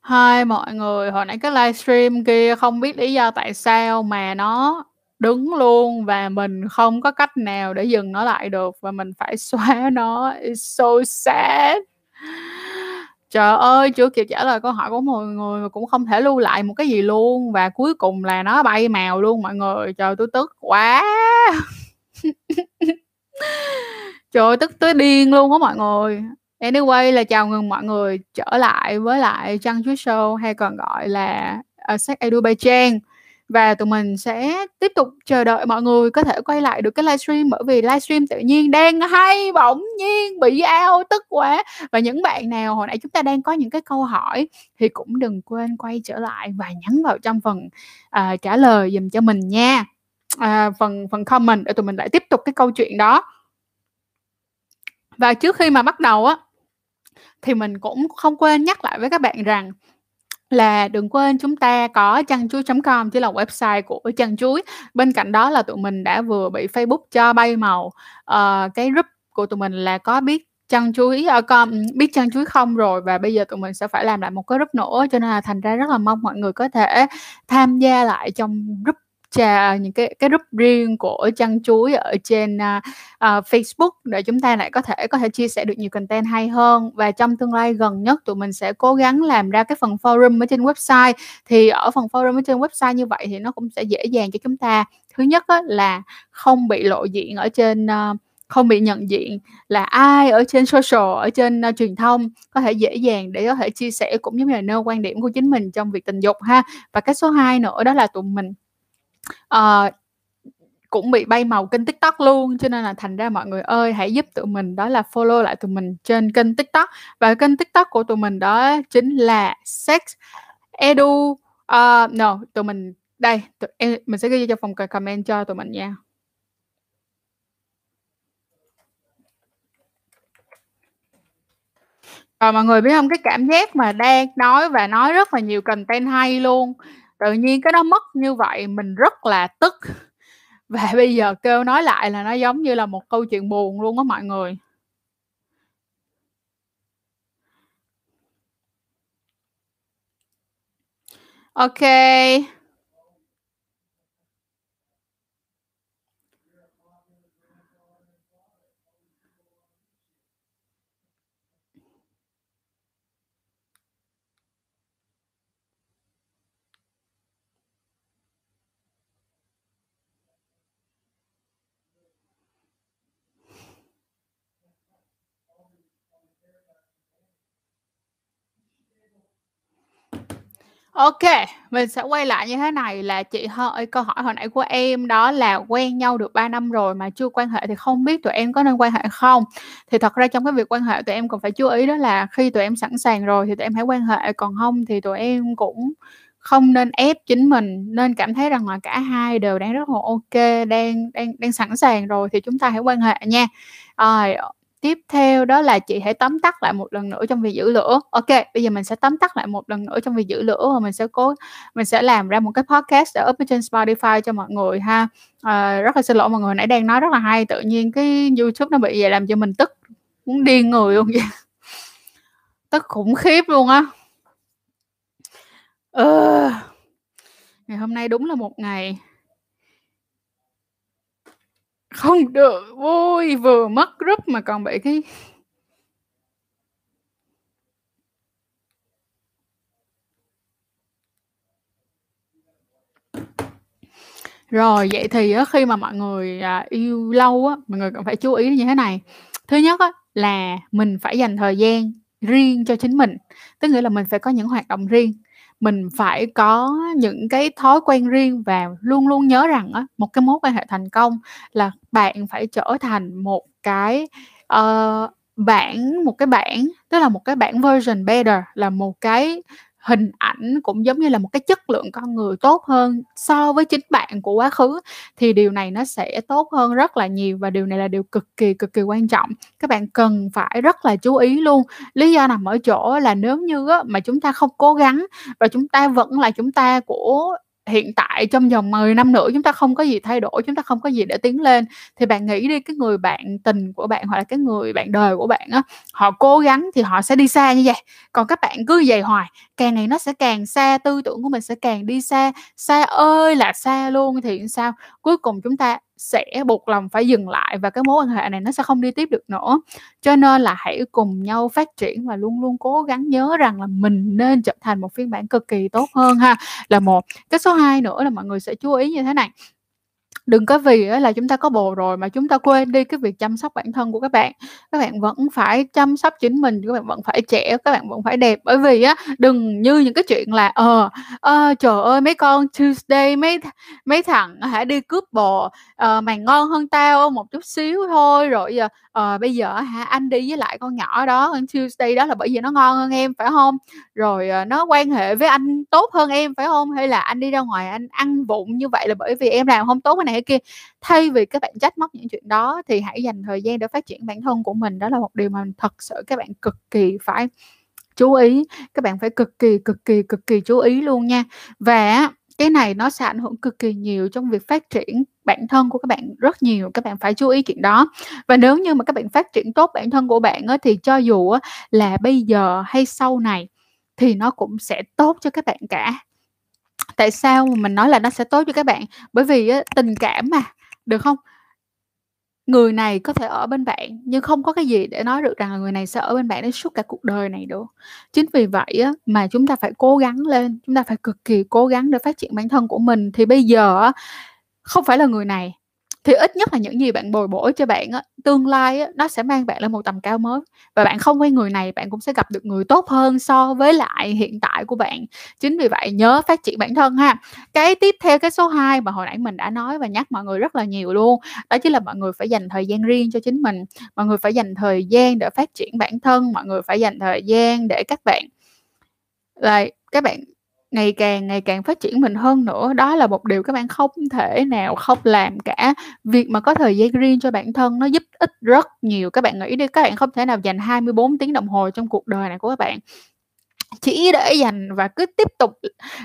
hai mọi người, hồi nãy cái livestream kia không biết lý do tại sao mà nó đứng luôn và mình không có cách nào để dừng nó lại được và mình phải xóa nó. It's so sad. Trời ơi, chưa kịp trả lời câu hỏi của mọi người mà cũng không thể lưu lại một cái gì luôn và cuối cùng là nó bay màu luôn mọi người. Trời, tôi tức quá! Trời ơi, tức tới điên luôn á mọi người. Anyway là chào mừng mọi người trở lại với lại Trăng Chuối Show hay còn gọi là, ờ, Sách Edu by Trang. Và tụi mình sẽ tiếp tục chờ đợi mọi người có thể quay lại được cái livestream bởi vì livestream tự nhiên đang hay, bỗng nhiên bị ao tức quá. Và những bạn nào hồi nãy chúng ta đang có những cái câu hỏi thì cũng đừng quên quay trở lại và nhắn vào trong phần, uh, trả lời dùm cho mình nha. uh, phần phần comment để tụi mình lại tiếp tục cái câu chuyện đó. Và trước khi mà bắt đầu á, thì mình cũng không quên nhắc lại với các bạn rằng là đừng quên chúng ta có chăn chuối.com chỉ là website của chăn chuối. Bên cạnh đó là tụi mình đã vừa bị Facebook cho bay màu, uh, cái group của tụi mình là có biết chăn chuối, ơ, ờ, com biết chăn chuối không rồi và bây giờ tụi mình sẽ phải làm lại một cái group nữa, cho nên là thành ra rất là mong mọi người có thể tham gia lại trong group trà những cái cái group riêng của chăn chuối ở trên, uh, Facebook để chúng ta lại có thể có thể chia sẻ được nhiều content hay hơn. Và trong tương lai gần nhất tụi mình sẽ cố gắng làm ra cái phần forum ở trên website. Thì ở phần forum ở trên website như vậy thì nó cũng sẽ dễ dàng cho chúng ta. Thứ nhất á là không bị lộ diện ở trên, uh, không bị nhận diện là ai ở trên social, ở trên, uh, truyền thông, có thể dễ dàng để có thể chia sẻ cũng giống như là nêu quan điểm của chính mình trong việc tình dục ha. Và cái số 2 nữa đó là tụi mình, uh, cũng bị bay màu kênh TikTok luôn, cho nên là thành ra mọi người ơi, hãy giúp tụi mình đó là follow lại tụi mình trên kênh TikTok. Và kênh TikTok của tụi mình đó chính là Sex Edu, uh, no, tụi mình đây, tụi em mình sẽ ghi cho phòng comment cho tụi mình nha. Rồi mọi người biết không Cái cảm giác mà đang nói và nói rất là nhiều content hay luôn, tự nhiên cái nó mất như vậy, mình rất là tức. Và bây giờ kêu nói lại là nó giống như là một câu chuyện buồn luôn á mọi người. ok OK, mình sẽ quay lại như thế này là chị hỏi câu hỏi hồi nãy của em đó là quen nhau được 3 năm rồi mà chưa quan hệ thì không biết tụi em có nên quan hệ không? Thì thật ra trong cái việc quan hệ tụi em cần phải chú ý đó là khi tụi em sẵn sàng rồi thì tụi em hãy quan hệ, còn không thì tụi em cũng không nên ép chính mình, nên cảm thấy rằng là cả hai đều đang rất là ok, đang đang đang sẵn sàng rồi thì chúng ta hãy quan hệ nha. Rồi, tiếp theo đó là chị hãy tóm tắt lại một lần nữa trong việc giữ lửa. ok bây giờ mình sẽ tóm tắt lại một lần nữa trong việc giữ lửa và mình sẽ cố mình sẽ làm ra một cái podcast để up ở trên Spotify cho mọi người ha. Ờ, rất là xin lỗi mọi người, nãy đang nói rất là hay, tự nhiên cái YouTube nó bị vậy làm cho mình tức muốn điên người luôn vậy. Tức khủng khiếp luôn á. Ờ. Ngày hôm nay đúng là một ngày không được vui, vừa mất group mà còn bị cái Rồi, vậy thì á khi mà mọi người, à, yêu lâu á, mọi người cần phải chú ý như thế này. Thứ nhất á là mình phải dành thời gian riêng cho chính mình, tức nghĩa là mình phải có những hoạt động riêng, mình phải có những cái thói quen riêng và luôn luôn nhớ rằng á, một cái mối quan hệ thành công là bạn phải trở thành một cái, ờ, uh, bản một cái bản, tức là một cái bản version better, là một cái hình ảnh cũng giống như là một cái chất lượng con người tốt hơn so với chính bạn của quá khứ, thì điều này nó sẽ tốt hơn rất là nhiều và điều này là điều cực kỳ, cực kỳ quan trọng. Các bạn cần phải rất là chú ý luôn. Lý do nằm ở chỗ là nếu như á mà chúng ta không cố gắng và chúng ta vẫn là chúng ta của hiện tại trong vòng 10 năm nữa chúng ta không có gì thay đổi, chúng ta không có gì để tiến lên thì bạn nghĩ đi cái người bạn tình của bạn hoặc là cái người bạn đời của bạn á, họ cố gắng thì họ sẽ đi xa như vậy. Còn các bạn cứ vậy hoài, càng ngày nó sẽ càng xa, tư tưởng của mình sẽ càng đi xa, xa ơi là xa luôn thì sao? Cuối cùng chúng ta sẽ buộc lòng phải dừng lại và cái mối quan hệ này nó sẽ không đi tiếp được nữa. Cho nên là hãy cùng nhau phát triển và luôn luôn cố gắng nhớ rằng là mình nên trở thành một phiên bản cực kỳ tốt hơn ha. Là một. Cái số 2 nữa là mọi người sẽ chú ý như thế này đừng có vì á là chúng ta có bồ rồi mà chúng ta quên đi cái việc chăm sóc bản thân của các bạn. Các bạn vẫn phải chăm sóc chính mình, các bạn vẫn phải trẻ, các bạn vẫn phải đẹp. Bởi vì á, đừng như những cái chuyện là ờ, ơ, trời ơi mấy con Tuesday mấy mấy thằng hả đi cướp bồ, ờ, mày ngon hơn tao một chút xíu thôi, rồi giờ, ờ, bây giờ hả anh đi với lại con nhỏ đó, con Tuesday đó là bởi vì nó ngon hơn em, phải không? Rồi, ờ, nó quan hệ với anh tốt hơn em, phải không? Hay là anh đi ra ngoài anh ăn vụng như vậy là bởi vì em làm không tốt cái này kia. Thay vì các bạn trách móc những chuyện đó thì hãy dành thời gian để phát triển bản thân của mình, đó là một điều mà thật sự các bạn cực kỳ phải chú ý, các bạn phải cực kỳ, cực kỳ, cực kỳ chú ý luôn nha. Và cái này nó sẽ ảnh hưởng cực kỳ nhiều trong việc phát triển bản thân của các bạn rất nhiều, các bạn phải chú ý chuyện đó. Và nếu như mà các bạn phát triển tốt bản thân của bạn á, thì cho dù á là bây giờ hay sau này thì nó cũng sẽ tốt cho các bạn cả. Tại sao mà mình nói là nó sẽ tốt cho các bạn? Bởi vì á, tình cảm mà, được không? Người này có thể ở bên bạn, nhưng không có cái gì để nói được rằng là người này sẽ ở bên bạn đến suốt cả cuộc đời này được. Chính vì vậy á, mà chúng ta phải cố gắng lên, chúng ta phải cực kỳ cố gắng để phát triển bản thân của mình. Thì bây giờ á, không phải là người này thì ít nhất là những gì bạn bồi bổ cho bạn á, tương lai á, nó sẽ mang bạn lên một tầm cao mới. Và bạn không quen người này, bạn cũng sẽ gặp được người tốt hơn so với lại hiện tại của bạn. Chính vì vậy nhớ phát triển bản thân ha. Cái tiếp theo cái số 2 mà hồi nãy mình đã nói và nhắc mọi người rất là nhiều luôn, đó chính là mọi người phải dành thời gian riêng cho chính mình. Mọi người phải dành thời gian để phát triển bản thân, mọi người phải dành thời gian để các bạn là các bạn ngày càng ngày càng phát triển mình hơn nữa. Đó là một điều các bạn không thể nào không làm cả. Việc mà có thời gian riêng cho bản thân nó giúp ích rất nhiều. Các bạn nghĩ đi, các bạn không thể nào dành 24 tiếng đồng hồ trong cuộc đời này của các bạn chỉ để dành và cứ tiếp tục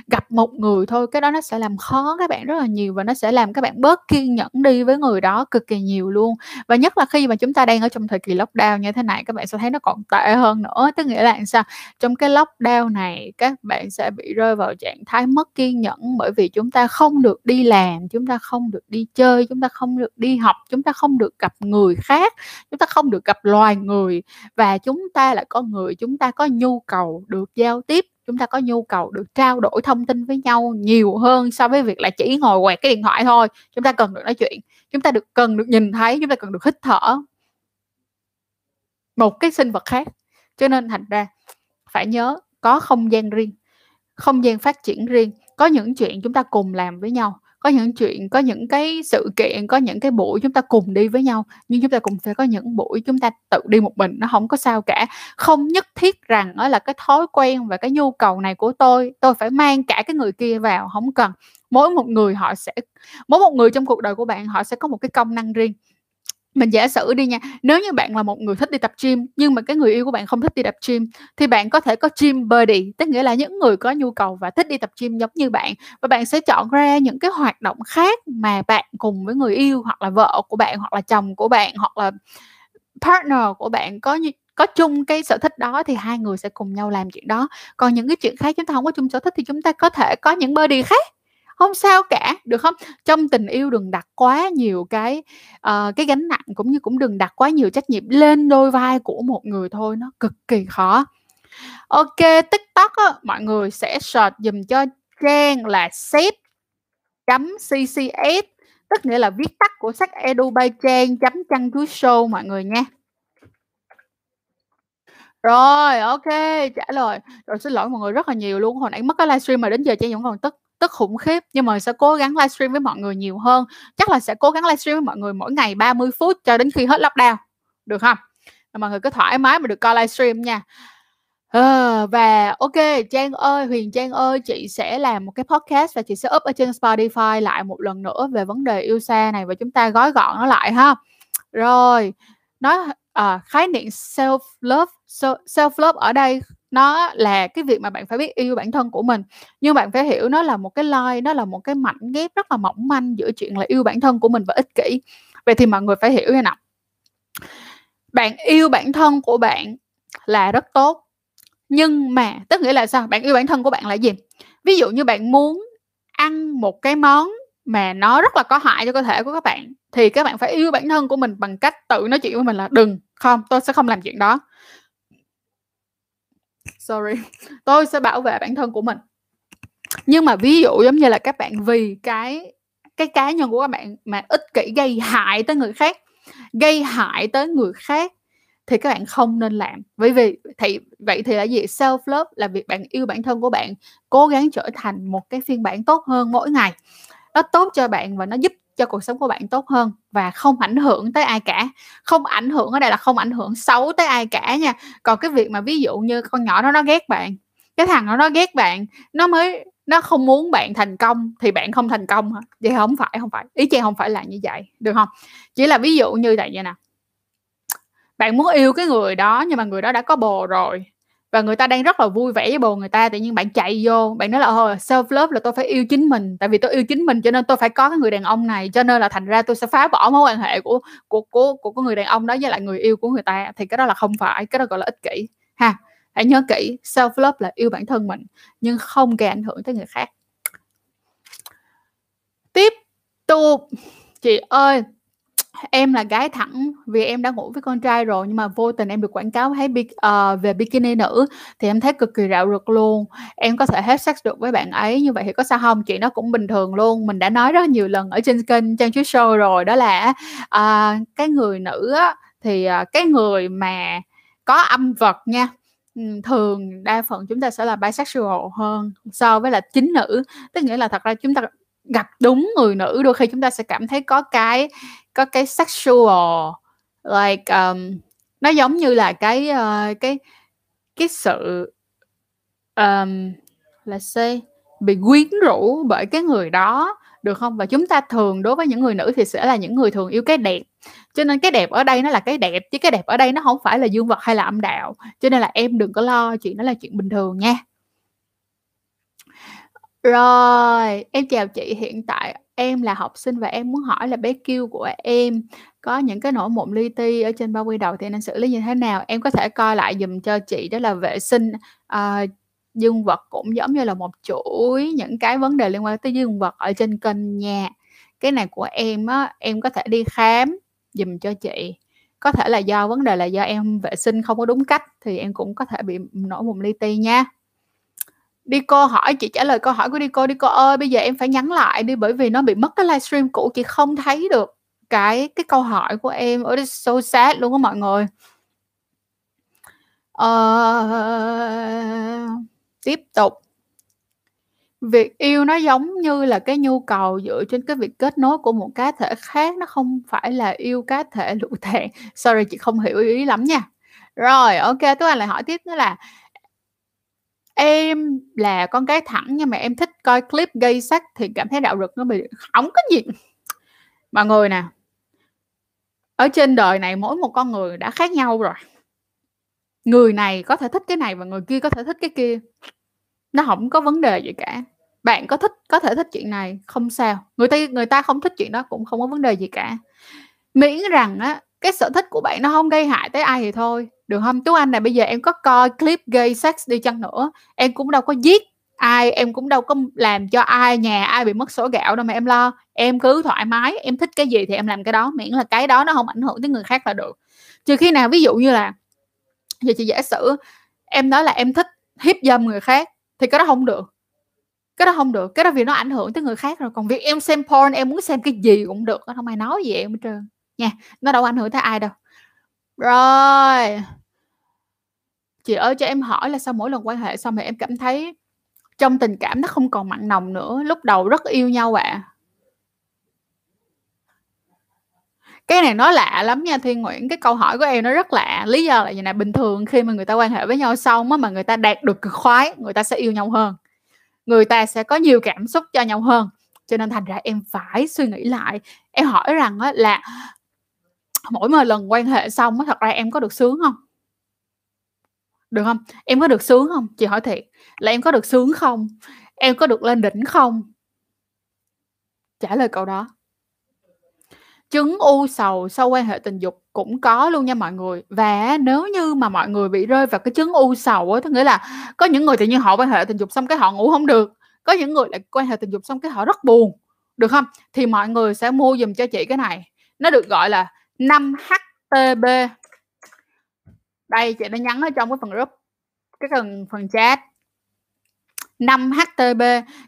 gặp một người thôi, cái đó nó sẽ làm khó các bạn rất là nhiều và nó sẽ làm các bạn bớt kiên nhẫn đi với người đó cực kỳ nhiều luôn. Và nhất là khi mà chúng ta đang ở trong thời kỳ lockdown như thế này, các bạn sẽ thấy nó còn tệ hơn nữa. Tức nghĩa là sao? Trong cái lockdown này, các bạn sẽ bị rơi vào trạng thái mất kiên nhẫn bởi vì chúng ta không được đi làm, chúng ta không được đi chơi, chúng ta không được đi học, chúng ta không được gặp người khác, chúng ta không được gặp loài người và chúng ta là con người, chúng ta có nhu cầu được giao tiếp, chúng ta có nhu cầu được trao đổi thông tin với nhau nhiều hơn so với việc là chỉ ngồi quẹt cái điện thoại thôi. Chúng ta cần được nói chuyện, chúng ta được cần được nhìn thấy, chúng ta cần được hít thở. Một cái sinh vật khác. Cho nên thành ra phải nhớ có không gian riêng, không gian phát triển riêng, có những chuyện chúng ta cùng làm với nhau có những chuyện, có những cái sự kiện, có những cái buổi chúng ta cùng đi với nhau, nhưng chúng ta cũng sẽ có những buổi chúng ta tự đi một mình, nó không có sao cả. Không nhất thiết rằng đó là cái thói quen và cái nhu cầu này của tôi, tôi phải mang cả cái người kia vào, không cần. Mỗi một người họ sẽ mỗi một người trong cuộc đời của bạn họ sẽ có một cái công năng riêng mình giả sử đi nha, nếu như bạn là một người thích đi tập gym, nhưng mà cái người yêu của bạn không thích đi tập gym, thì bạn có thể có gym buddy, tức nghĩa là những người có nhu cầu và thích đi tập gym giống như bạn. Và bạn sẽ chọn ra những cái hoạt động khác mà bạn cùng với người yêu, hoặc là vợ của bạn, hoặc là chồng của bạn, hoặc là partner của bạn có như có chung cái sở thích đó thì hai người sẽ cùng nhau làm chuyện đó. Còn những cái chuyện khác chúng ta không có chung sở thích thì chúng ta có thể có những buddy khác. Không sao cả, được không? Trong tình yêu đừng đặt quá nhiều cái, uh, cái gánh nặng cũng như cũng đừng đặt quá nhiều trách nhiệm lên đôi vai của một người thôi, nó cực kỳ khó. Ok, TikTok á, mọi người sẽ search dùm cho Trang là sếp.ccs, tức nghĩa là viết tắt của sách Edu by Trang chấm chăn chuối Show mọi người nha. Rồi, ok trả lời. Rồi xin lỗi mọi người rất là nhiều luôn, hồi nãy mất cái livestream mà đến giờ Trang vẫn còn tức tức khủng khiếp, nhưng mà sẽ cố gắng livestream với mọi người nhiều hơn. Chắc là sẽ cố gắng livestream với mọi người mỗi ngày 30 phút cho đến khi hết lockdown, được không mọi người cứ thoải mái mà được coi livestream nha. Ờ, và ok Trang ơi, Huyền Trang ơi, chị sẽ làm một cái podcast và chị sẽ up ở trên Spotify lại một lần nữa về vấn đề yêu xa này và chúng ta gói gọn nó lại ha. Rồi, nói ờ, khái niệm self love, self love ở đây nó là cái việc mà bạn phải biết yêu bản thân của mình, nhưng bạn phải hiểu nó là một cái line, nó là một cái mảnh ghép rất là mỏng manh giữa chuyện là yêu bản thân của mình và ích kỷ. Vậy thì mọi người phải hiểu như nào. Bạn yêu bản thân của bạn là rất tốt, nhưng mà, tức nghĩa là sao? Bạn yêu bản thân của bạn là gì? Ví dụ như bạn muốn ăn một cái món mà nó rất là có hại cho cơ thể của các bạn, thì các bạn phải yêu bản thân của mình bằng cách tự nói chuyện với mình là đừng, không, tôi sẽ không làm chuyện đó sorry. Tôi sẽ bảo vệ bản thân của mình. Nhưng mà ví dụ giống như là các bạn vì cái cái cá nhân của các bạn mà ích kỷ gây hại tới người khác, gây hại tới người khác thì các bạn không nên làm. Bởi vì, thì, vậy thì là gì? Self love là việc bạn yêu bản thân của bạn, cố gắng trở thành một cái phiên bản tốt hơn mỗi ngày. Nó tốt cho bạn và nó giúp cho cuộc sống của bạn tốt hơn và không ảnh hưởng tới ai cả. Không ảnh hưởng ở đây là không ảnh hưởng xấu tới ai cả nha. Còn cái việc mà ví dụ như con nhỏ đó nó ghét bạn, cái thằng đó nó ghét bạn, nó mới, nó không muốn bạn thành công thì bạn không thành công hả? Vậy không phải không phải. Ý chị không phải là như vậy, được không? Chỉ là ví dụ như vậy nè. Bạn muốn yêu cái người đó nhưng mà người đó đã có bồ rồi và người ta đang rất là vui vẻ với bồ người ta tự nhiên bạn chạy vô bạn nói là oh, self love là tôi phải yêu chính mình tại vì tôi yêu chính mình cho nên tôi phải có cái người đàn ông này cho nên là thành ra tôi sẽ phá bỏ mối quan hệ của của của của, của người đàn ông đó với lại người yêu của người ta. Thì cái đó là không phải cái đó gọi là ích kỷ ha. Hãy nhớ kỹ self love là yêu bản thân mình nhưng không gây ảnh hưởng tới người khác. Tiếp tục. Chị ơi Em là gái thẳng vì em đã ngủ với con trai rồi nhưng mà vô tình em được quảng cáo thấy bi uh, về bikini nữ thì em thấy cực kỳ rạo rực luôn. Em có thể hết sex được với bạn ấy như vậy thì có sao không Chuyện đó cũng bình thường luôn. Mình đã nói rất nhiều lần ở trên kênh Trang chiếu Show rồi đó là uh, cái người nữ á, thì, uh, cái người mà có âm vật nha, ừ, thường đa phần chúng ta sẽ là bisexual hơn so với là chính nữ. Tức nghĩa là thật ra chúng ta gặp đúng người nữ đôi khi chúng ta sẽ cảm thấy có cái có cái sexual like um, nó giống như là cái uh, cái cái sự um, là say bị quyến rũ bởi cái người đó được không? Và chúng ta thường đối với những người nữ thì sẽ là những người thường yêu cái đẹp. Cho nên cái đẹp ở đây nó là cái đẹp chứ cái đẹp ở đây nó không phải là dương vật hay là âm đạo. Cho nên là em đừng có lo chuyện đó là chuyện bình thường nha rồi, em chào chị, hiện tại em là học sinh và em muốn hỏi là bé Q của em có những cái nổi mụn li ti ở trên bao quy đầu thì nên xử lý như thế nào? Em có thể coi lại dùm cho chị đó là vệ sinh, à, dương vật cũng giống như là một chuỗi những cái vấn đề liên quan tới dương vật ở trên kênh nha. Cái này của em á, em có thể đi khám dùm cho chị. Có thể là do vấn đề là do em vệ sinh không có đúng cách thì em cũng có thể bị nổi mụn li ti nha. Đi cô hỏi chị trả lời câu hỏi của đi cô, đi cô ơi bây giờ em phải nhắn lại đi bởi vì nó bị mất cái livestream cũ chị không thấy được cái cái câu hỏi của em. Oh, it's so sad luôn á mọi người. Ờ, tiếp tục. Việc yêu nó giống như là cái nhu cầu dựa trên cái việc kết nối của một cá thể khác, nó không phải là yêu cá thể lụ thẹn Sorry chị không hiểu ý lắm nha. Rồi, ok tôi Anh lại hỏi tiếp nữa là Em là con gái thẳng nhưng mà em thích coi clip gây sắc thì cảm thấy đạo đức nó bị không có gì. Mọi người nè ở trên đời này mỗi một con người đã khác nhau rồi. Người này có thể thích cái này và người kia có thể thích cái kia. Nó không có vấn đề gì cả. Bạn có thích có thể thích chuyện này, không sao. Người ta người ta không thích chuyện đó cũng không có vấn đề gì cả. Miễn rằng á, cái sở thích của bạn nó không gây hại tới ai thì thôi, được không Tú Anh này bây giờ em có coi clip gay sex đi chăng nữa, em cũng đâu có giết ai, em cũng đâu có làm cho ai nhà ai bị mất sổ gạo đâu mà em lo. Em cứ thoải mái, em thích cái gì thì em làm cái đó, miễn là cái đó nó không ảnh hưởng tới người khác là được. Trừ khi nào ví dụ như là giờ chị giả sử em nói là em thích hiếp dâm người khác thì cái đó không được. Cái đó không được, cái đó vì nó ảnh hưởng tới người khác rồi, còn việc em xem porn, em muốn xem cái gì cũng được, không ai nói gì em hết trơn nha, nó đâu ảnh hưởng tới ai đâu. Rồi. Chị ơi cho em hỏi là sau mỗi lần quan hệ xong thì em cảm thấy trong tình cảm nó không còn mặn nồng nữa, lúc đầu rất yêu nhau ạ. À. Cái này nó lạ lắm nha Thiên Nguyễn, cái câu hỏi của em nó rất lạ, lý do là như này bình thường khi mà người ta quan hệ với nhau xong á, mà người ta đạt được cực khoái, người ta sẽ yêu nhau hơn. Người ta sẽ có nhiều cảm xúc cho nhau hơn, cho nên thành ra em phải suy nghĩ lại. Em hỏi rằng á là mỗi một lần quan hệ xong thật ra em có được sướng không? Được không? Em có được sướng không? Chị hỏi thiệt. Là em có được sướng không? Em có được lên đỉnh không? Trả lời câu đó. Chứng u sầu sau quan hệ tình dục cũng có luôn nha mọi người. Và nếu như mà mọi người bị rơi vào cái chứng u sầu á, tức nghĩa là có những người tự nhiên họ quan hệ tình dục xong cái họ ngủ không được. Có những người lại quan hệ tình dục xong cái họ rất buồn. Được không? Thì mọi người sẽ mua dùm cho chị cái này. Nó được gọi là 5 HTB đây, chị đã nhắn ở trong cái phần group, cái phần phần chat. 5 HTB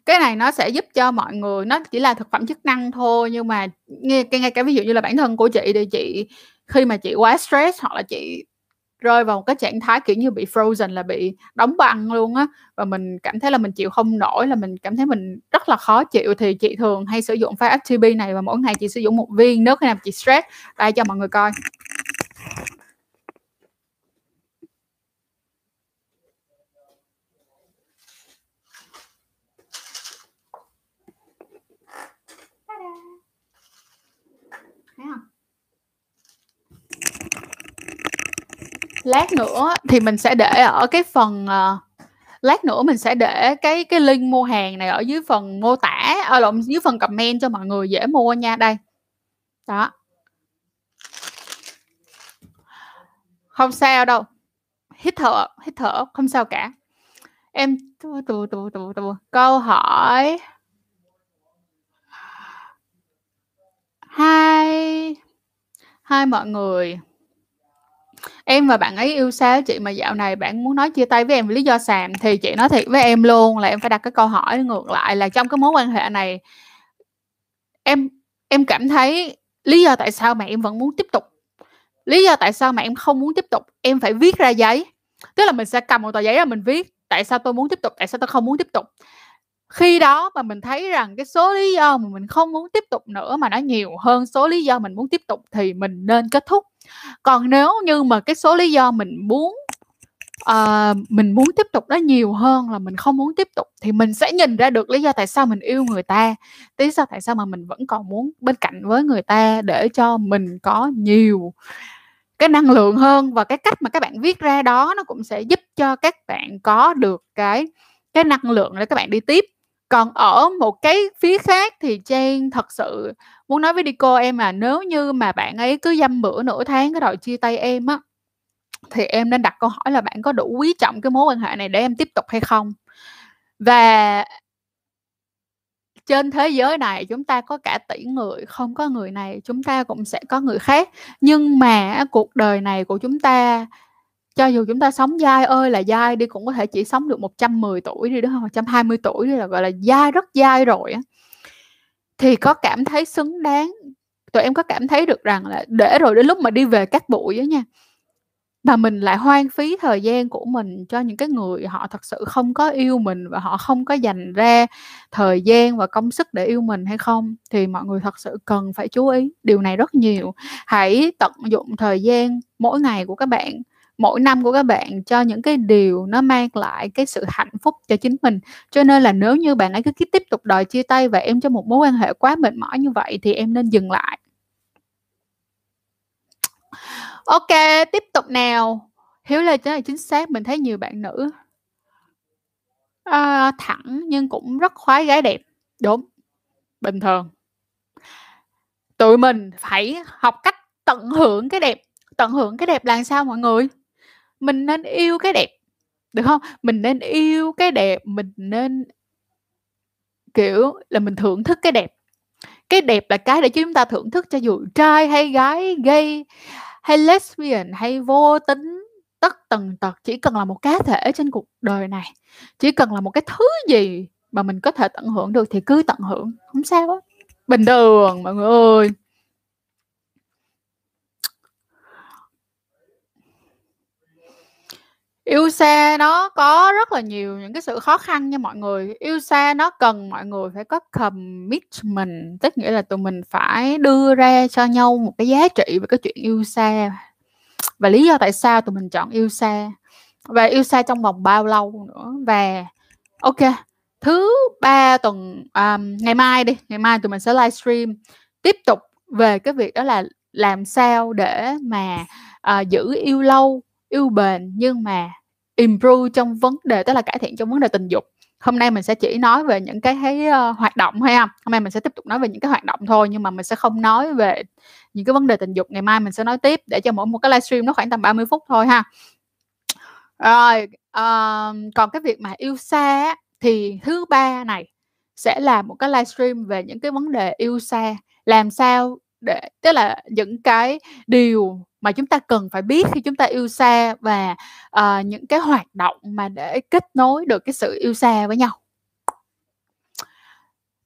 cái này nó sẽ giúp cho mọi người, nó chỉ là thực phẩm chức năng thôi, nhưng mà nghe ngay cả ví dụ như là bản thân của chị thì chị, khi mà chị quá stress hoặc là chị rơi vào một cái trạng thái kiểu như bị frozen, là bị đóng băng luôn á. Và mình cảm thấy là mình chịu không nổi, là mình cảm thấy mình rất là khó chịu. Thì chị thường hay sử dụng pha FTP này và mỗi ngày chị sử dụng một viên nếu khi nào chị stress đây cho mọi người coi. Lát nữa thì mình sẽ để ở cái phần uh, lát nữa mình sẽ để cái cái link mua hàng này ở dưới phần mô tả ở lộn dưới phần comment cho mọi người dễ mua nha đây. Đó. Không sao đâu. Hít thở hít thở không sao cả. Em từ từ từ từ từ câu hỏi. Hai hai mọi người em và bạn ấy yêu xa chị mà dạo này bạn muốn nói chia tay với em vì lý do xàm thì chị nói thiệt với em luôn là em phải đặt cái câu hỏi ngược lại là trong cái mối quan hệ này, em em cảm thấy lý do tại sao mà em vẫn muốn tiếp tục. Lý do tại sao mà em không muốn tiếp tục, em phải viết ra giấy. Tức là mình sẽ cầm một tờ giấy ra mình viết tại sao tôi muốn tiếp tục, tại sao tôi không muốn tiếp tục khi đó mà mình thấy rằng cái số lý do mà mình không muốn tiếp tục nữa mà nó nhiều hơn số lý do mình muốn tiếp tục thì mình nên kết thúc. Còn nếu như mà cái số lý do mình muốn uh, mình muốn tiếp tục nó nhiều hơn là mình không muốn tiếp tục thì mình sẽ nhìn ra được lý do tại sao mình yêu người ta lý do tại sao mà mình vẫn còn muốn bên cạnh với người ta để cho mình có nhiều cái năng lượng hơn. Và cái cách mà các bạn viết ra đó nó cũng sẽ giúp cho các bạn có được cái cái năng lượng để các bạn đi tiếp còn ở một cái phía khác thì Trang thật sự muốn nói với đi cô em à nếu như mà bạn ấy cứ dăm bữa nửa tháng cái đòi chia tay em á, thì em nên đặt câu hỏi là bạn có đủ quý trọng cái mối quan hệ này để em tiếp tục hay không? Và trên thế giới này chúng ta có cả tỷ người, không có người này chúng ta cũng sẽ có người khác. Nhưng mà cuộc đời này của chúng ta cho dù chúng ta sống dai ơi là dai đi, cũng có thể chỉ sống được 110 tuổi đi đúng không 120 tuổi đi là, gọi là, dai, rất dai rồi á. Thì có cảm thấy xứng đáng, tụi em có cảm thấy được rằng là để rồi đến lúc mà đi về các bụi á nha, mà mình lại hoang phí thời gian của mình cho những cái người họ thật sự không có yêu mình và họ không có dành ra thời gian và công sức để yêu mình hay không, thì mọi người thật sự cần phải chú ý điều này rất nhiều. Hãy tận dụng thời gian mỗi ngày của các bạn mỗi năm của các bạn cho những cái điều nó mang lại cái sự hạnh phúc cho chính mình. Cho nên là nếu như bạn ấy cứ tiếp tục đòi chia tay và em cho một mối quan hệ quá mệt mỏi như vậy thì em nên dừng lại. Ok tiếp tục nào. Hiếu lê chính là chính xác mình thấy nhiều bạn nữ à, thẳng nhưng cũng rất khoái gái đẹp. Đúng bình thường. Tụi mình phải học cách tận hưởng cái đẹp tận hưởng cái đẹp là sao mọi người? Mình nên yêu cái đẹp, được không? Mình nên yêu cái đẹp, mình nên, kiểu là mình thưởng thức cái đẹp. Cái đẹp là cái để chúng ta thưởng thức cho dù trai hay gái, gay hay lesbian hay vô tính, tất tần tật, chỉ cần là một cá thể trên cuộc đời này, chỉ cần là một cái thứ gì mà mình có thể tận hưởng được thì cứ tận hưởng, không sao á. Bình thường, mọi người ơi. Yêu xa nó có rất là nhiều những cái sự khó khăn nha mọi người. Yêu xa nó cần mọi người phải có commitment, tức nghĩa là tụi mình phải đưa ra cho nhau một cái giá trị về cái chuyện yêu xa. Và lý do tại sao tụi mình chọn yêu xa và yêu xa trong vòng bao lâu nữa và ok thứ ba tuần um, ngày mai đi ngày mai tụi mình sẽ livestream tiếp tục về cái việc đó là làm sao để mà uh, giữ yêu lâu yêu bền nhưng mà improve trong vấn đề tức là cải thiện trong vấn đề tình dục. Hôm nay mình sẽ chỉ nói về những cái thấy uh, ờ, hoạt động thôi ha. Hôm nay mình sẽ tiếp tục nói về những cái hoạt động thôi nhưng mà mình sẽ không nói về những cái vấn đề tình dục. Ngày mai mình sẽ nói tiếp để cho mỗi một cái livestream nó khoảng tầm 30 phút thôi ha. Rồi uh, còn cái việc mà yêu xa thì thứ ba này sẽ là một cái livestream về những cái vấn đề yêu xa. Làm sao để tức là những cái điều mà chúng ta cần phải biết khi chúng ta yêu xa và uh, những cái hoạt động mà để kết nối được cái sự yêu xa với nhau.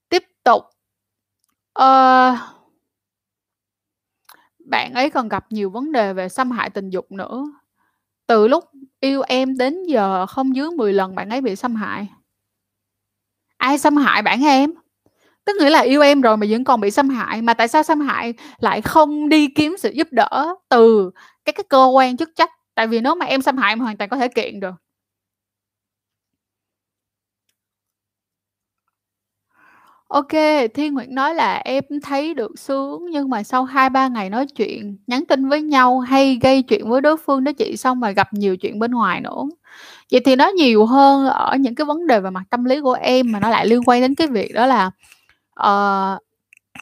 Tiếp tục uh, bạn ấy còn gặp nhiều vấn đề về xâm hại tình dục nữa. Từ lúc yêu em đến giờ không dưới 10 lần bạn ấy bị xâm hại. Ai xâm hại bạn em? Tức nghĩa là yêu em rồi mà vẫn còn bị xâm hại. Mà tại sao xâm hại? Lại không đi kiếm sự giúp đỡ từ các cái cơ quan chức trách. Tại vì nếu mà em xâm hại mà hoàn toàn có thể kiện được. Ok, Thiên Nguyễn nói là em thấy được sướng nhưng mà sau 2-3 ngày nói chuyện, nhắn tin với nhau hay gây chuyện với đối phương đó chị xong mà gặp nhiều chuyện bên ngoài nữa. Vậy thì nó nhiều hơn ở những cái vấn đề về mặt tâm lý của em mà nó lại liên quan đến cái việc đó là uh,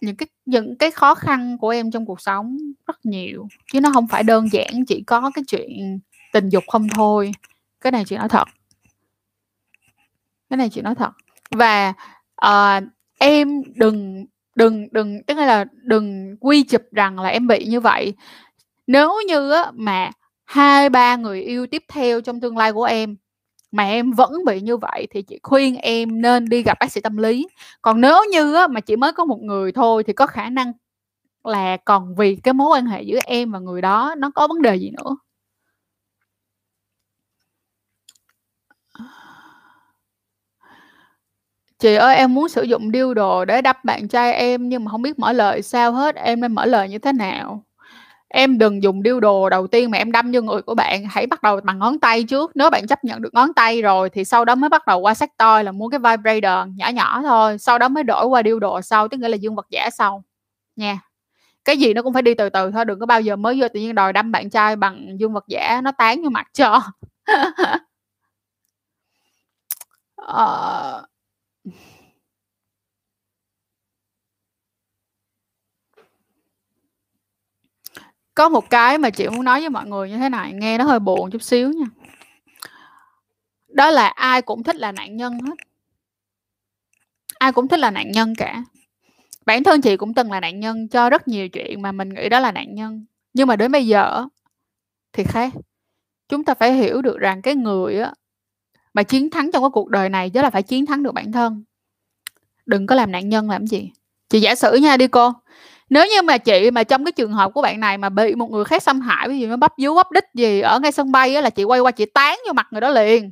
những cái những cái khó khăn của em trong cuộc sống rất nhiều chứ nó không phải đơn giản chỉ có cái chuyện tình dục không thôi. Cái này chị nói thật. Cái này chị nói thật. Và uh, em đừng đừng đừng tức là đừng quy chụp rằng là em bị như vậy. Nếu như á, mà hai ba người yêu tiếp theo trong tương lai của em mà em vẫn bị như vậy thì chị khuyên em nên đi gặp bác sĩ tâm lý. Còn nếu như á, mà chỉ mới có một người thôi thì có khả năng là còn vì cái mối quan hệ giữa em và người đó nó có vấn đề gì nữa. Chị ơi em muốn sử dụng điêu đồ để đắp bạn trai em nhưng mà không biết mở lời sao hết em nên mở lời như thế nào? Em đừng dùng điêu đồ đầu tiên mà em đâm vô người của bạn, hãy bắt đầu bằng ngón tay trước. Nếu bạn chấp nhận được ngón tay rồi thì sau đó mới bắt đầu qua sách toy là mua cái vibrator nhỏ nhỏ thôi. Sau đó mới đổi qua điêu đồ sau, tức nghĩa là dương vật giả sau. Nha. Cái gì nó cũng phải đi từ từ thôi, đừng có bao giờ mới vô tự nhiên đòi đâm bạn trai bằng dương vật giả, nó tán vô mặt cho. Ờ... có một cái mà chị muốn nói với mọi người như thế này, nghe nó hơi buồn chút xíu nha. Đó là ai cũng thích là nạn nhân hết. Ai cũng thích là nạn nhân cả. Bản thân chị cũng từng là nạn nhân cho rất nhiều chuyện mà mình nghĩ đó là nạn nhân. Nhưng mà đến bây giờ thì khác. Chúng ta phải hiểu được rằng cái người á, mà chiến thắng trong cái cuộc đời này đó là phải chiến thắng được bản thân. Đừng có làm nạn nhân làm gì. Chị giả sử nha, đi cô nếu như mà chị mà trong cái trường hợp của bạn này mà bị một người khác xâm hại ví dụ nó bắp dú bắp đích gì ở ngay sân bay á, là chị quay qua chị tán vô mặt người đó liền.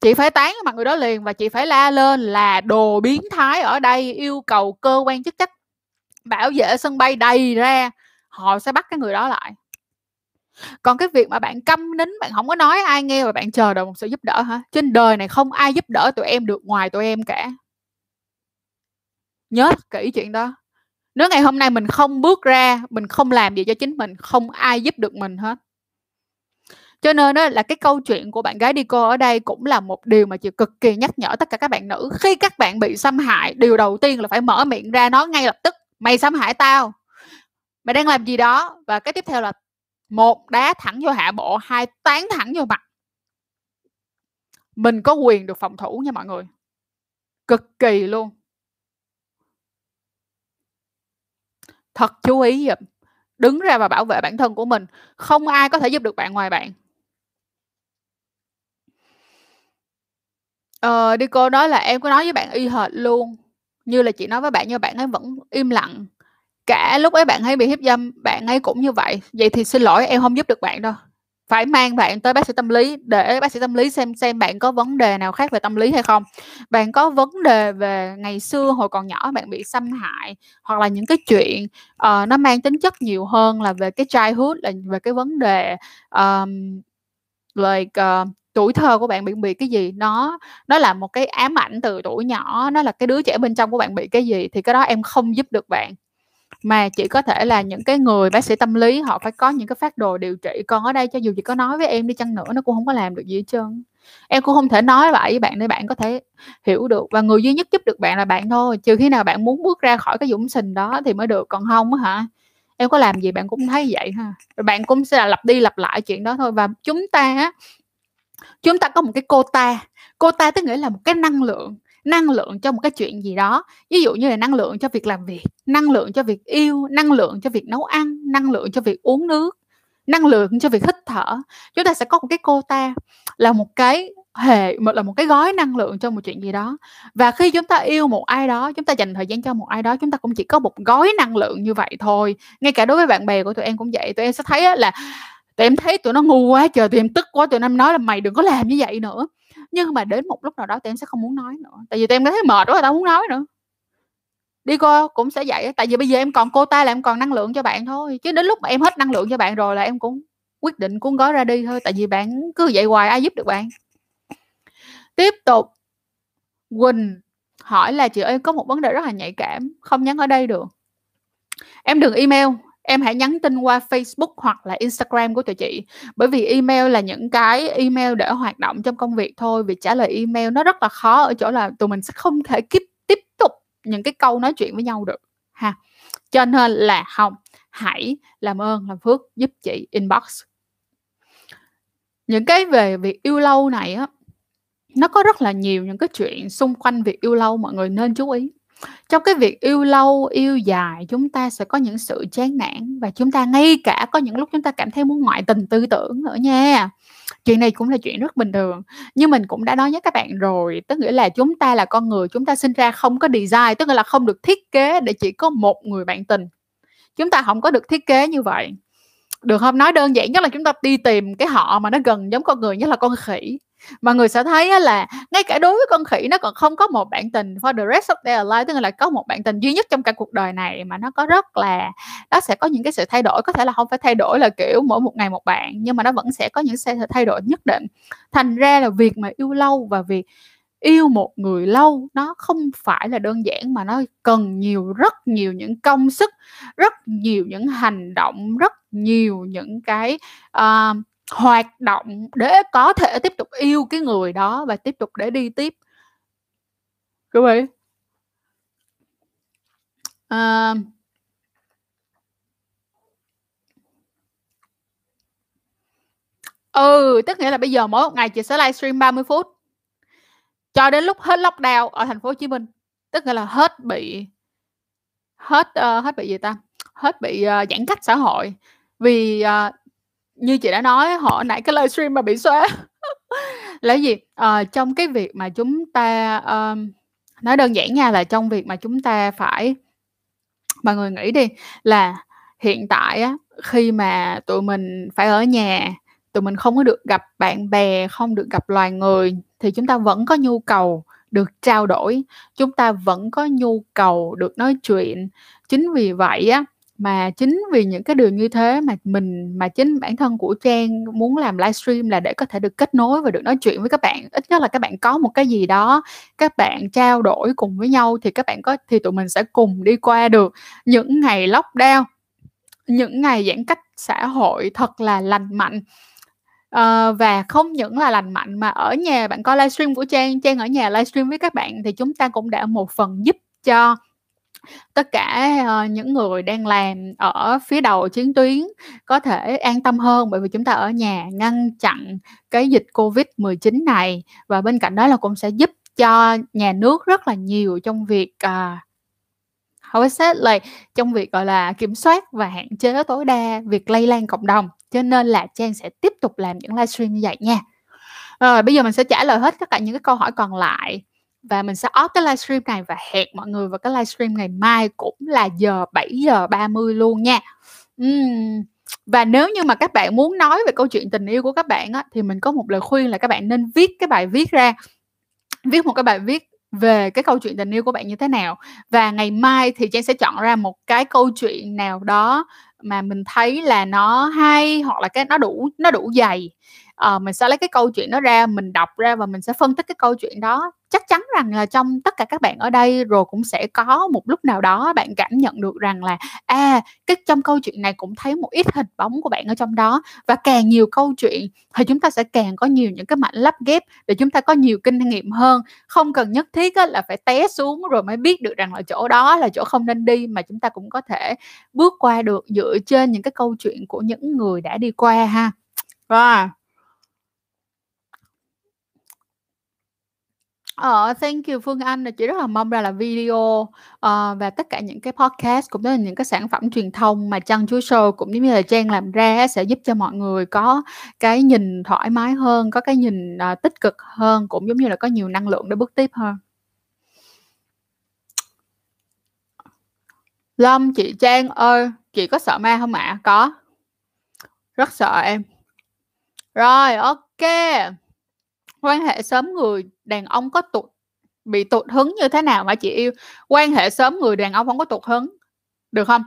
Chị phải tán vô mặt người đó liền và chị phải la lên là đồ biến thái ở đây yêu cầu cơ quan chức trách bảo vệ sân bay đầy ra họ sẽ bắt cái người đó lại. Còn cái việc mà bạn câm nín bạn không có nói ai nghe và bạn chờ đợi một sự giúp đỡ hả? Trên đời này không ai giúp đỡ tụi em được ngoài tụi em cả. Nhớ kỹ chuyện đó nếu ngày hôm nay mình không bước ra, mình không làm gì cho chính mình, không ai giúp được mình hết. Cho nên đó là cái câu chuyện của bạn gái đi cô ở đây cũng là một điều mà chị cực kỳ nhắc nhở tất cả các bạn nữ. Khi các bạn bị xâm hại, điều đầu tiên là phải mở miệng ra nói ngay lập tức, mày xâm hại tao. Mày đang làm gì đó? Và cái tiếp theo là một đá thẳng vô hạ bộ, hai tán thẳng vô mặt. Mình có quyền được phòng thủ nha mọi người. Cực kỳ luôn. Thật chú ý giùm đứng ra và bảo vệ bản thân của mình. Không ai có thể giúp được bạn ngoài bạn. Ờ đi cô nói là em có nói với bạn y hệt luôn. Như là chị nói với bạn nhưng bạn ấy vẫn im lặng. Cả lúc ấy bạn ấy bị hiếp dâm, bạn ấy cũng như vậy. Vậy thì xin lỗi, em không giúp được bạn đâu phải mang bạn tới bác sĩ tâm lý để bác sĩ tâm lý xem xem bạn có vấn đề nào khác về tâm lý hay không. Bạn có vấn đề về ngày xưa hồi còn nhỏ bạn bị xâm hại hoặc là những cái chuyện uh, nó mang tính chất nhiều hơn là về cái childhood là về cái vấn đề um, like uh, tuổi thơ của bạn bị bị cái gì. Nó nó là một cái ám ảnh từ tuổi nhỏ nó là cái đứa trẻ bên trong của bạn bị cái gì thì cái đó em không giúp được bạn mà chỉ có thể là những cái người bác sĩ tâm lý họ phải có những cái phát đồ điều trị. Còn ở đây cho dù chị có nói với em đi chăng nữa, nó cũng không có làm được gì hết trơn. Em cũng không thể nói lại với bạn để bạn có thể hiểu được. Và người duy nhất giúp được bạn là bạn thôi. Trừ khi nào bạn muốn bước ra khỏi cái dũng sình đó thì mới được. Còn không hả? Em có làm gì bạn cũng thấy vậy ha. Rồi bạn cũng sẽ là lặp đi lặp lại chuyện đó thôi. Và chúng ta á, chúng ta có một cái cô ta cô ta tức nghĩa là một cái năng lượng năng lượng cho một cái chuyện gì đó. Ví dụ như là năng lượng cho việc làm việc, năng lượng cho việc yêu, năng lượng cho việc nấu ăn, năng lượng cho việc uống nước, năng lượng cho việc hít thở. Chúng ta sẽ có một cái cô ta là một cái hệ một là một cái gói năng lượng cho một chuyện gì đó. Và khi chúng ta yêu một ai đó, chúng ta dành thời gian cho một ai đó, chúng ta cũng chỉ có một gói năng lượng như vậy thôi. Ngay cả đối với bạn bè của tụi em cũng vậy. Tụi em sẽ thấy là, tụi em thấy tụi nó ngu quá trời, tụi em tức quá, tụi em nói là mày đừng có làm như vậy nữa nhưng mà đến một lúc nào đó tụi em sẽ không muốn nói nữa. Tại vì tụi em thấy mệt quá, tao muốn nói nữa. Đi cô cũng sẽ vậy tại vì bây giờ em còn cô ta là em còn năng lượng cho bạn thôi. Chứ đến lúc mà em hết năng lượng cho bạn rồi là em cũng quyết định cuốn gói ra đi thôi, tại vì bạn cứ vậy hoài, ai giúp được bạn? Tiếp tục. Quỳnh hỏi là, chị ơi, có một vấn đề rất là nhạy cảm, không nhắn ở đây được. Em đừng email em hãy nhắn tin qua Facebook hoặc là Instagram của tụi chị. Bởi vì email là những cái email để hoạt động trong công việc thôi việc trả lời email nó rất là khó, ở chỗ là tụi mình sẽ không thể tiếp tiếp tục những cái câu nói chuyện với nhau được, ha. Cho nên là không, hãy làm ơn, làm phước giúp chị, inbox. Những cái về việc yêu lâu này á, nó có rất là nhiều những cái chuyện xung quanh việc yêu lâu, mọi người nên chú ý trong cái việc yêu lâu, yêu dài, chúng ta sẽ có những sự chán nản và chúng ta ngay cả có những lúc chúng ta cảm thấy muốn ngoại tình tư tưởng nữa nha. Chuyện này cũng là chuyện rất bình thường, nhưng mình cũng đã nói với các bạn rồi, tức nghĩa là chúng ta là con người, chúng ta sinh ra không có design, tức là không được thiết kế để chỉ có một người bạn tình. Chúng ta không có được thiết kế như vậy. Được không? Nói đơn giản nhất là chúng ta đi tìm cái họ mà nó gần giống con người nhất là con khỉ mà người sẽ thấy là ngay cả đối với con khỉ nó còn không có một bạn tình for the rest of their life tức là có một bạn tình duy nhất trong cả cuộc đời này mà nó có rất là nó sẽ có những cái sự thay đổi. Có thể là không phải thay đổi là kiểu mỗi một ngày một bạn nhưng mà nó vẫn sẽ có những sự thay đổi nhất định. Thành ra là việc mà yêu lâu và việc yêu một người lâu nó không phải là đơn giản mà nó cần nhiều rất nhiều những công sức rất nhiều những hành động rất nhiều những cái uh, hoạt động để có thể tiếp tục yêu cái người đó và tiếp tục để đi tiếp. Quý vị à, ừ tức nghĩa là bây giờ mỗi một ngày chị sẽ livestream 30 phút. Cho đến lúc hết lockdown ở thành phố Hồ Chí Minh tức nghĩa là hết bị hết uh, hết bị gì ta? Hết bị uh, giãn cách xã hội. Vì uh, như chị đã nói họ nãy cái livestream mà bị xóa. Là gì? À, trong cái việc mà chúng ta um, nói đơn giản nha là trong việc mà chúng ta phải mọi người nghĩ đi là hiện tại á khi mà tụi mình phải ở nhà tụi mình không có được gặp bạn bè không được gặp loài người thì chúng ta vẫn có nhu cầu được trao đổi chúng ta vẫn có nhu cầu được nói chuyện. Chính vì vậy á mà chính vì những cái điều như thế mà mình mà chính bản thân của Trang muốn làm livestream là để có thể được kết nối và được nói chuyện với các bạn. Ít nhất là các bạn có một cái gì đó các bạn trao đổi cùng với nhau thì các bạn có thì tụi mình sẽ cùng đi qua được. Những ngày lockdown những ngày giãn cách xã hội thật là lành mạnh. Uh, và không những là lành mạnh mà ở nhà bạn coi livestream của Trang Trang ở nhà livestream với các bạn thì chúng ta cũng đã một phần giúp cho tất cả uh, những người đang làm ở phía đầu chiến tuyến có thể an tâm hơn bởi vì chúng ta ở nhà ngăn chặn cái dịch covid 19 này. Và bên cạnh đó là cũng sẽ giúp cho nhà nước rất là nhiều trong việc uh, how is it like trong việc gọi là kiểm soát và hạn chế tối đa việc lây lan cộng đồng. Cho nên là trang sẽ tiếp tục làm những livestream như vậy nha. Rồi bây giờ mình sẽ trả lời hết tất cả những cái câu hỏi còn lại và mình sẽ off cái livestream này và hẹn mọi người vào cái livestream ngày mai cũng là giờ 7 giờ 30 luôn nha. Uhm. Và nếu như mà các bạn muốn nói về câu chuyện tình yêu của các bạn á, thì mình có một lời khuyên là các bạn nên viết cái bài viết ra viết một cái bài viết về cái câu chuyện tình yêu của bạn như thế nào và ngày mai thì trang sẽ chọn ra một cái câu chuyện nào đó mà mình thấy là nó hay hoặc là cái nó đủ nó đủ dày uh, mình sẽ lấy cái câu chuyện đó ra mình đọc ra và mình sẽ phân tích cái câu chuyện đó. Chắc chắn rằng là trong tất cả các bạn ở đây rồi cũng sẽ có một lúc nào đó bạn cảm nhận được rằng là à cái trong câu chuyện này cũng thấy một ít hình bóng của bạn ở trong đó. Và càng nhiều câu chuyện thì chúng ta sẽ càng có nhiều những cái mảnh lắp ghép để chúng ta có nhiều kinh nghiệm hơn. Không cần nhất thiết á, là phải té xuống rồi mới biết được rằng là chỗ đó là chỗ không nên đi mà chúng ta cũng có thể bước qua được dựa trên những cái câu chuyện của những người đã đi qua ha. Wow. Ờ, thank you Phương Anh, là chị rất là mong ra là video, ờ, và tất cả những cái podcast cũng như là những cái sản phẩm truyền thông mà Trân chúa Show cũng giống như là Trang làm ra sẽ giúp cho mọi người có cái nhìn thoải mái hơn, có cái nhìn, ờ, tích cực hơn, cũng giống như là có nhiều năng lượng để bước tiếp hơn. Lâm, chị Trang ơi, chị có sợ ma không ạ? Có. Rất sợ em. Rồi, ok quan hệ sớm người đàn ông có tụt bị tụt hứng như thế nào mà chị yêu? Quan hệ sớm người đàn ông không có tụt hứng được không?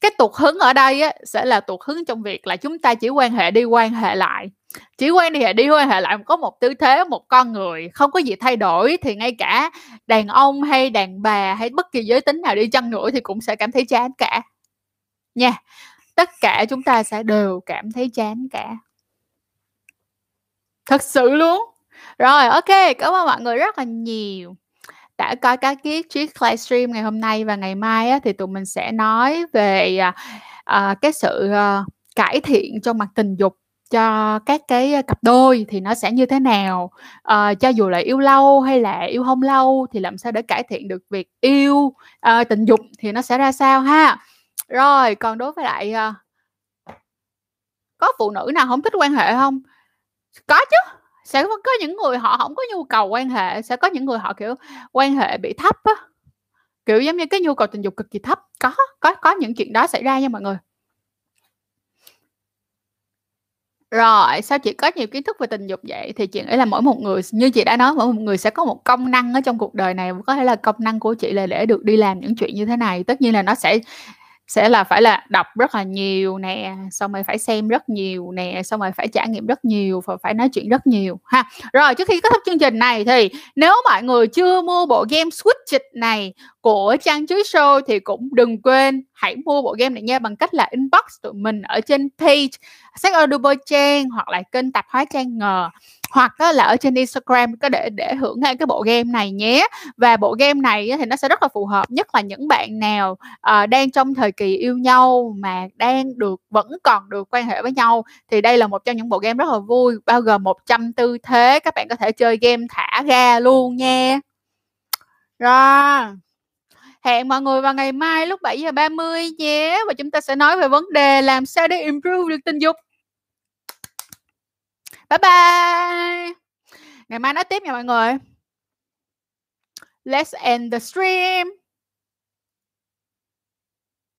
Cái tụt hứng ở đây á, sẽ là tụt hứng trong việc là chúng ta chỉ quan hệ đi quan hệ lại. Chỉ quan hệ đi quan hệ lại có một tư thế một con người không có gì thay đổi thì ngay cả đàn ông hay đàn bà hay bất kỳ giới tính nào đi chăng nữa thì cũng sẽ cảm thấy chán cả. Nha tất cả chúng ta sẽ đều cảm thấy chán cả. Thật sự luôn rồi, ok, cảm ơn mọi người rất là nhiều. Đã coi các cái chiếc livestream ngày hôm nay và ngày mai á, thì tụi mình sẽ nói về à, à, cái sự à, cải thiện trong mặt tình dục cho các cái cặp đôi thì nó sẽ như thế nào. À, cho dù là yêu lâu hay là yêu không lâu thì làm sao để cải thiện được việc yêu à, tình dục thì nó sẽ ra sao ha? Rồi còn đối với lại à, có phụ nữ nào không thích quan hệ không? Có chứ sẽ có những người họ không có nhu cầu quan hệ, sẽ có những người họ, kiểu, quan hệ bị thấp á. Kiểu, giống như cái nhu cầu tình dục cực kỳ thấp. Có có có những chuyện đó xảy ra nha mọi người. Rồi sao chị có nhiều kiến thức về tình dục vậy thì chuyện ấy là mỗi một người, như chị đã nói, mỗi một người sẽ có một công năng ở trong cuộc đời này, có thể là công năng của chị là để được đi làm những chuyện như thế này. Tất nhiên là nó sẽ sẽ là phải là đọc rất là nhiều nè, xong rồi phải xem rất nhiều nè, xong rồi phải trải nghiệm rất nhiều và phải nói chuyện rất nhiều, ha. Rồi, trước khi kết thúc chương trình này thì nếu mọi người chưa mua bộ game Switch này của Trang Chuối Show thì cũng đừng quên hãy mua bộ game này nha bằng cách là inbox tụi mình ở trên page sách Audible Trang hoặc là kênh tạp hóa Trang ngờ hoặc là ở trên Instagram có để để hưởng ngay cái bộ game này nhé. Và bộ game này thì nó sẽ rất là phù hợp nhất là những bạn nào uh, đang trong thời kỳ yêu nhau mà đang được vẫn còn được quan hệ với nhau thì đây là một trong những bộ game rất là vui bao gồm 100 tư thế các bạn có thể chơi game thả ga luôn nha. Rồi hẹn mọi người vào ngày mai lúc 7 giờ 30 nhé và chúng ta sẽ nói về vấn đề làm sao để improve được tình dục bye bye. Ngày mai nói tiếp nha mọi người. Let's end the stream.